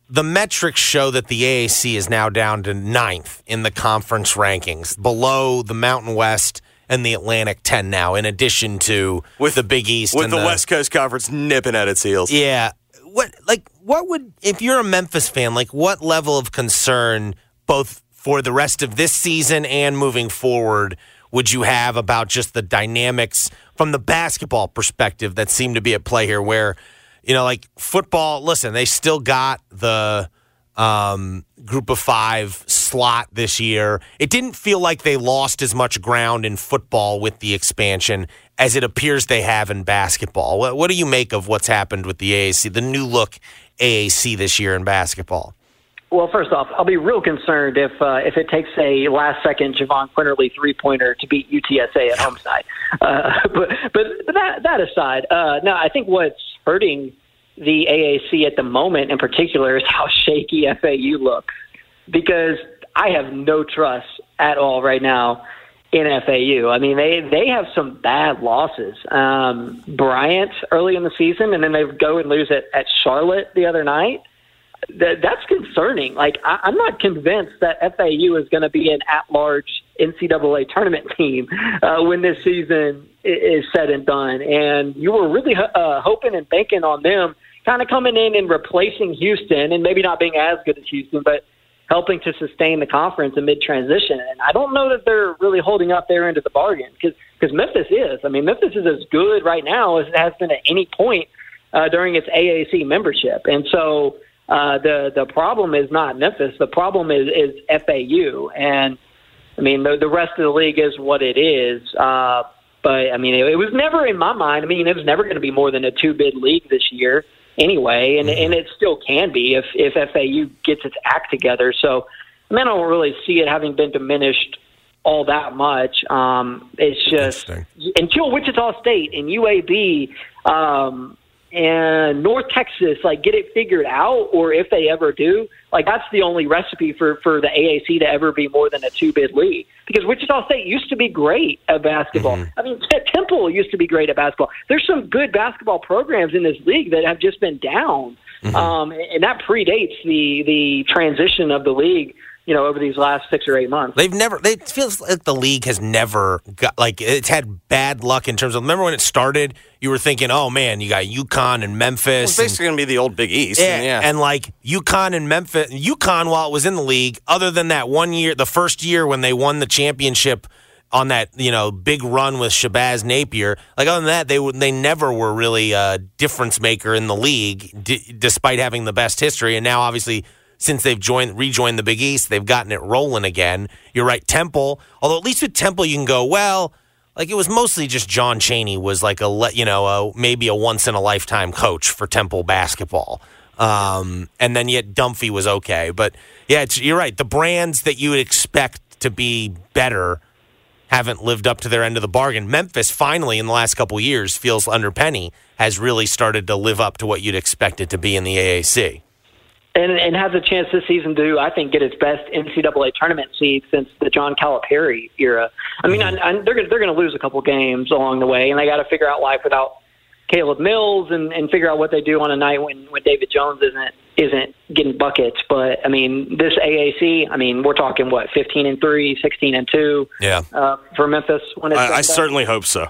the metrics show that the AAC is now down to ninth in the conference rankings, below the Mountain West and the Atlantic 10 now, in addition to with the Big East with and the, West Coast Conference nipping at its heels. Yeah. What like what would if you're a Memphis fan, like what level of concern both for the rest of this season and moving forward would you have about just the dynamics from the basketball perspective that seem to be at play here where you know, like football, listen, they still got the um, group of five slot this year. It didn't feel like they lost as much ground in football with the expansion as it appears they have in basketball. What, what do you make of what's happened with the AAC, the new look AAC this year in basketball? Well, first off, I'll be real concerned if uh, if it takes a last second Jahvon Quinerly three pointer to beat UTSA at home side. Uh, [LAUGHS] but but that that aside, uh, no, I think what's hurting the AAC at the moment, in particular, is how [LAUGHS] shaky FAU looks because I have no trust at all right now in FAU. I mean, they they have some bad losses. Um, Bryant early in the season, and then they go and lose at, at Charlotte the other night that, that's concerning. Like I, I'm not convinced that FAU is going to be an at-large NCAA tournament [LAUGHS] team uh, when this season is said and done. And you were really uh, hoping and banking on them kind of coming in and replacing Houston and maybe not being as good as Houston, but helping to sustain the conference amid transition. And I don't know that they're really holding up their end of the bargain because because Memphis is. I mean, Memphis is as good right now as it has been at any point uh, during its AAC membership. And so uh, the the problem is not Memphis. The problem is is FAU. And I mean, the, the rest of the league is what it is. Uh, but I mean, it, it was never in my mind. I mean, it was never going to be more than a two bid league this year anyway, and mm-hmm. and it still can be if if FAU gets its act together. So I mean, I don't really see it having been diminished all that much. Um, it's just until Wichita State and UAB um, and North Texas like get it figured out, or if they ever do, like that's the only recipe for for the AAC to ever be more than a two bid league. Because Wichita State used to be great at basketball. Mm-hmm. I mean, Temple used to be great at basketball. There's some good basketball programs in this league that have just been down, mm-hmm. um, and that predates the the transition of the league you know, over these last six or eight months. They've never. It feels like the league has never got like it's had bad luck in terms of. Remember when it started? You were thinking, oh man, you got UConn and Memphis. Well, basically going to be the old Big East. Yeah, and, yeah, and like UConn and Memphis. UConn, while it was in the league, other than that one year, the first year when they won the championship on that you know big run with Shabazz Napier. Like other than that, they they never were really a difference maker in the league, d- despite having the best history. And now, obviously, since they've joined rejoined the Big East. They've gotten it rolling again. You're right, Temple. Although at least with Temple, you can go well. Like it was mostly just John Chaney was like a you know a, maybe a once in a lifetime coach for Temple basketball. Um, and then yet Dunphy was okay, but yeah, you're right. The brands that you would expect to be better haven't lived up to their end of the bargain. Memphis finally in the last couple years feels under Penny has really started to live up to what you'd expect it to be in the AAC and, and has a chance this season to, I think, get its best NCAA tournament seed since the John Calipari era. I mean, mm-hmm. I, I, they're they're going to lose a couple games along the way, and they got to figure out life without Caleb Mills and, and figure out what they do on a night when when David Jones isn't isn't getting buckets. But I mean, this AAC, I mean, we're talking what 15 and three, 16 and two, yeah, uh, for Memphis. When it's I, I certainly hope so.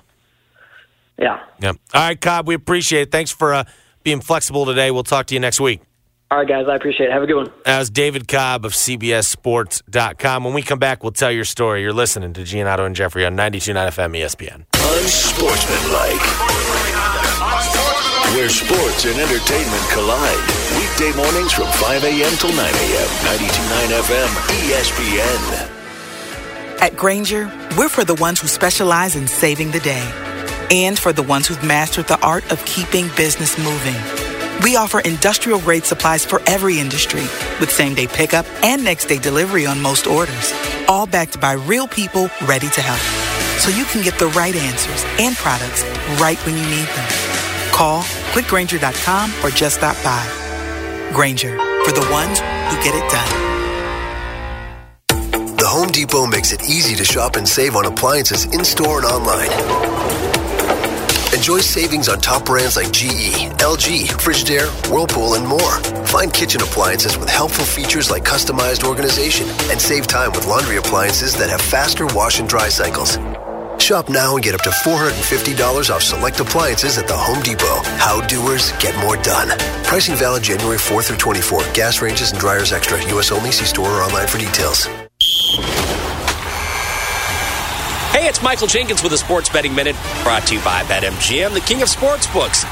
Yeah. Yeah. All right, Cobb, we appreciate it. Thanks for uh, being flexible today. We'll talk to you next week. All right, guys. I appreciate it. Have a good one. As David Cobb of CBSSports.com. When we come back, we'll tell your story. You're listening to Giannotto and Jeffrey on 92.9 FM ESPN. Unsportsmanlike. Where sports and entertainment collide. Weekday mornings from 5 a.m. till 9 a.m. 92.9 FM ESPN. At Grainger, we're for the ones who specialize in saving the day and for the ones who've mastered the art of keeping business moving we offer industrial grade supplies for every industry with same day pickup and next day delivery on most orders, all backed by real people ready to help. So you can get the right answers and products right when you need them. Call clickgrainger.com or just stop by. Grainger for the ones who get it done. The Home Depot makes it easy to shop and save on appliances in store and online. Enjoy savings on top brands like GE, LG, Frigidaire, Whirlpool, and more. Find kitchen appliances with helpful features like customized organization and save time with laundry appliances that have faster wash and dry cycles. Shop now and get up to $450 off select appliances at the Home Depot. How doers get more done. Pricing valid January 4 through 24. Gas ranges and dryers extra. U.S. only. See store or online for details. Hey, it's Michael Jenkins with a Sports Betting Minute brought to you by BetMGM, the king of sportsbooks.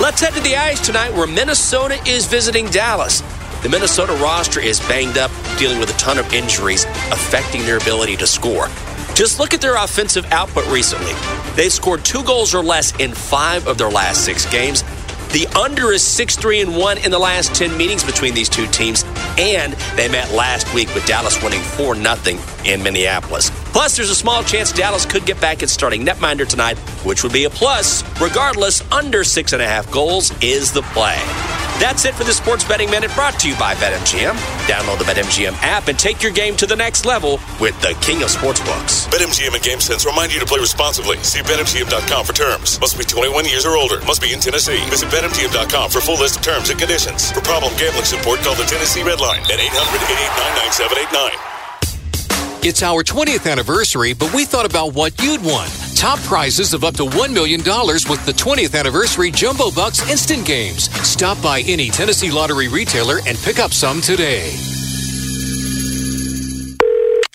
Let's head to the ice tonight where Minnesota is visiting Dallas. The Minnesota roster is banged up, dealing with a ton of injuries affecting their ability to score. Just look at their offensive output recently. They've scored two goals or less in five of their last six games. The under is 6 3 and 1 in the last 10 meetings between these two teams, and they met last week with Dallas winning 4 0 in Minneapolis. Plus, there's a small chance Dallas could get back at starting netminder tonight, which would be a plus. Regardless, under 6.5 goals is the play. That's it for the Sports Betting Minute brought to you by BetMGM. Download the BetMGM app and take your game to the next level with the king of sportsbooks. BetMGM and GameSense remind you to play responsibly. See BetMGM.com for terms. Must be 21 years or older. Must be in Tennessee. Visit BetMGM.com for full list of terms and conditions. For problem gambling support, call the Tennessee Red Line at 800 889 9789. It's our 20th anniversary, but we thought about what you'd want. Top prizes of up to $1 million with the 20th anniversary Jumbo Bucks instant games. Stop by any Tennessee Lottery retailer and pick up some today.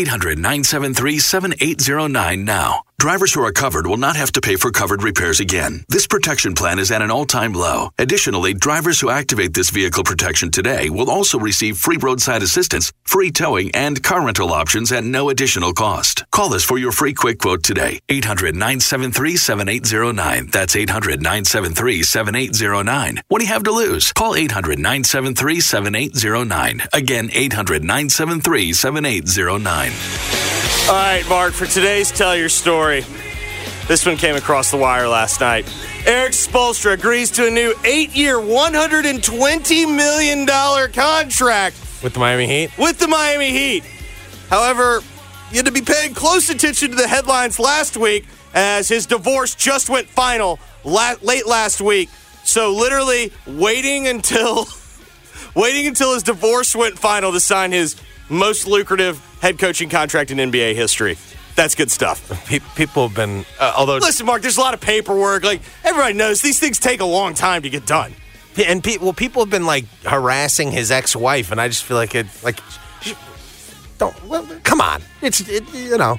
800 973 7809 now. Drivers who are covered will not have to pay for covered repairs again. This protection plan is at an all time low. Additionally, drivers who activate this vehicle protection today will also receive free roadside assistance, free towing, and car rental options at no additional cost. Call us for your free quick quote today. 800 973 7809. That's 800 973 7809. What do you have to lose? Call 800 973 7809. Again, 800 973 7809. All right, Mark, for today's Tell Your Story, this one came across the wire last night. Erik Spoelstra agrees to a new eight year, $120 million contract with the Miami Heat. With the Miami Heat. However, you had to be paying close attention to the headlines last week as his divorce just went final la- late last week. So literally waiting until [LAUGHS] waiting until his divorce went final to sign his most lucrative head coaching contract in NBA history. That's good stuff. People have been, uh, although listen, Mark, there's a lot of paperwork. Like everybody knows, these things take a long time to get done. And pe- well, people have been like harassing his ex-wife, and I just feel like it, like, don't well, come on. It's it, you know.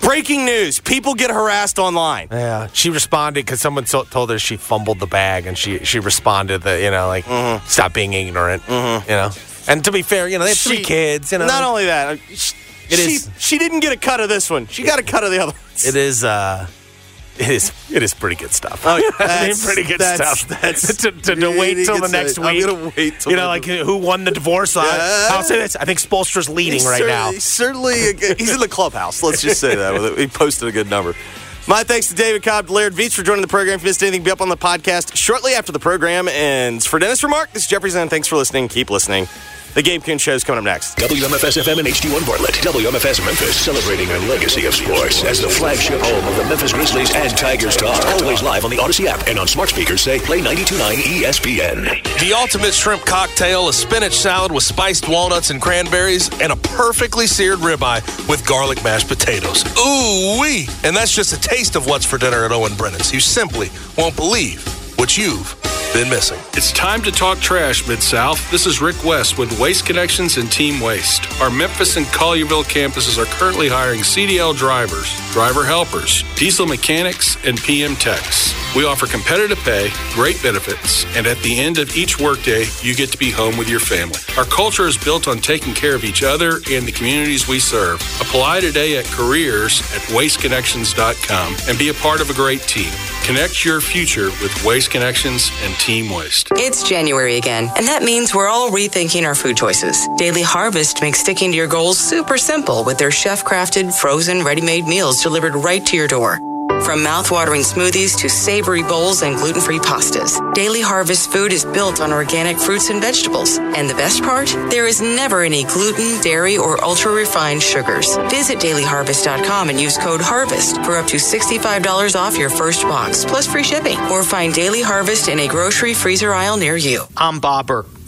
Breaking news: People get harassed online. Yeah, she responded because someone so- told her she fumbled the bag, and she she responded that you know like Mm-hmm. stop being ignorant. You know, and to be fair, you know they have three kids. You know, Not only that, uh, she, It she, is- she didn't get a cut of this one. She got a cut of the other ones. it is uh, it is it is pretty good stuff. Oh, [LAUGHS] I that's- pretty good that's- stuff. that's [LAUGHS] to, to, to wait till the next stuff. I'm week. gonna wait till you know, like who won the divorce? I- Yeah. I'll say this. I think Spoelstra's leading He's right certainly- now. He's certainly he's in the clubhouse. Let's just say that he posted a good number. My thanks to David Cobb, Laird Veets for joining the program. If you missed anything, be up on the podcast shortly after the program ends. For Dennis Remark, this is Jeffrey Zen. Thanks for listening. Keep listening. The Gabe Kuhn Show is coming up next. WMFS FM and HD1 Bartlett. WMFS Memphis celebrating a legacy of sports as the flagship home of the Memphis Grizzlies and Tigers talk. Always live on the Odyssey app and on smart speakers say play 92.9 ESPN. The ultimate shrimp cocktail, a spinach salad with spiced walnuts and cranberries, and a perfectly seared ribeye with garlic mashed potatoes. Ooh wee! And that's just a taste of what's for dinner at Owen Brennan's. You simply won't believe what you've been missing. It's time to talk trash, Mid South. This is Rick West with Waste Connections and Team Waste. Our Memphis and Collierville campuses are currently hiring CDL drivers, driver helpers, diesel mechanics, and PM techs. We offer competitive pay, great benefits, and at the end of each workday, you get to be home with your family. Our culture is built on taking care of each other and the communities we serve. Apply today at careers at wasteconnections.com and be a part of a great team. Connect your future with Waste Connections and Team Waste. It's January again, and that means we're all rethinking our food choices. Daily Harvest makes sticking to your goals super simple with their chef crafted, frozen, ready made meals delivered right to your door. From mouth-watering smoothies to savory bowls and gluten-free pastas, Daily Harvest food is built on organic fruits and vegetables. And the best part? There is never any gluten, dairy, or ultra-refined sugars. Visit dailyharvest.com and use code HARVEST for up to $65 off your first box, plus free shipping. Or find Daily Harvest in a grocery freezer aisle near you. I'm Bob Burke,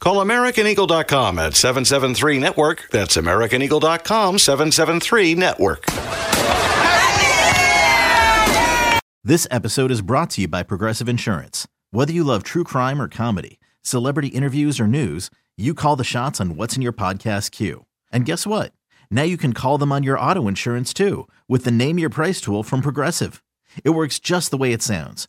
Call AmericanEagle.com at 773 Network. That's AmericanEagle.com 773 Network. This episode is brought to you by Progressive Insurance. Whether you love true crime or comedy, celebrity interviews or news, you call the shots on what's in your podcast queue. And guess what? Now you can call them on your auto insurance too with the Name Your Price tool from Progressive. It works just the way it sounds.